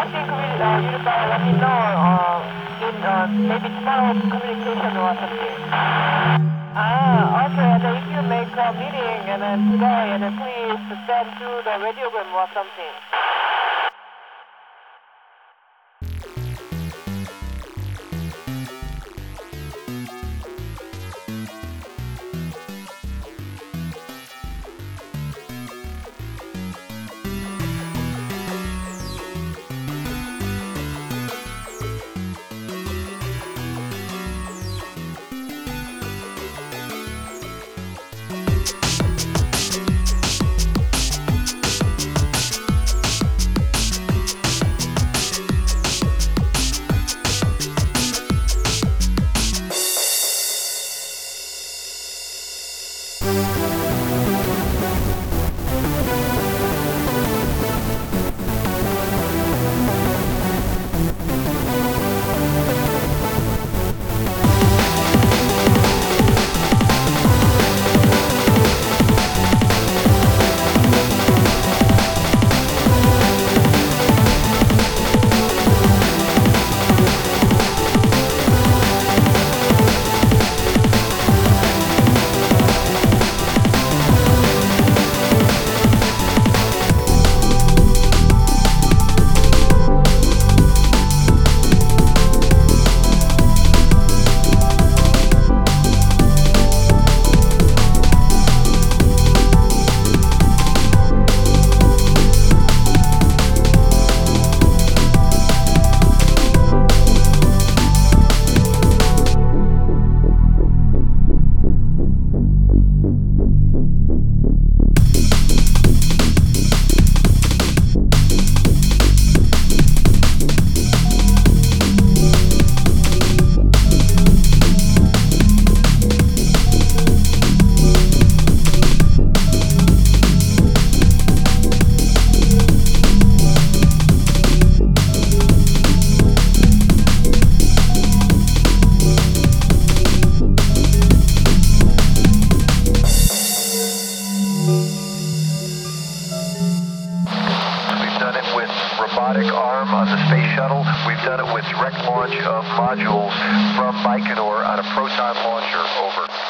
I think we, uh, let me know uh, in uh, maybe tomorrow communication or something. Ah, okay. And if you make a meeting and then today, and then please send through the radiogram or something. Robotic arm on the space shuttle. We've done it with direct launch of modules from Baikonur on a proton launcher. Over.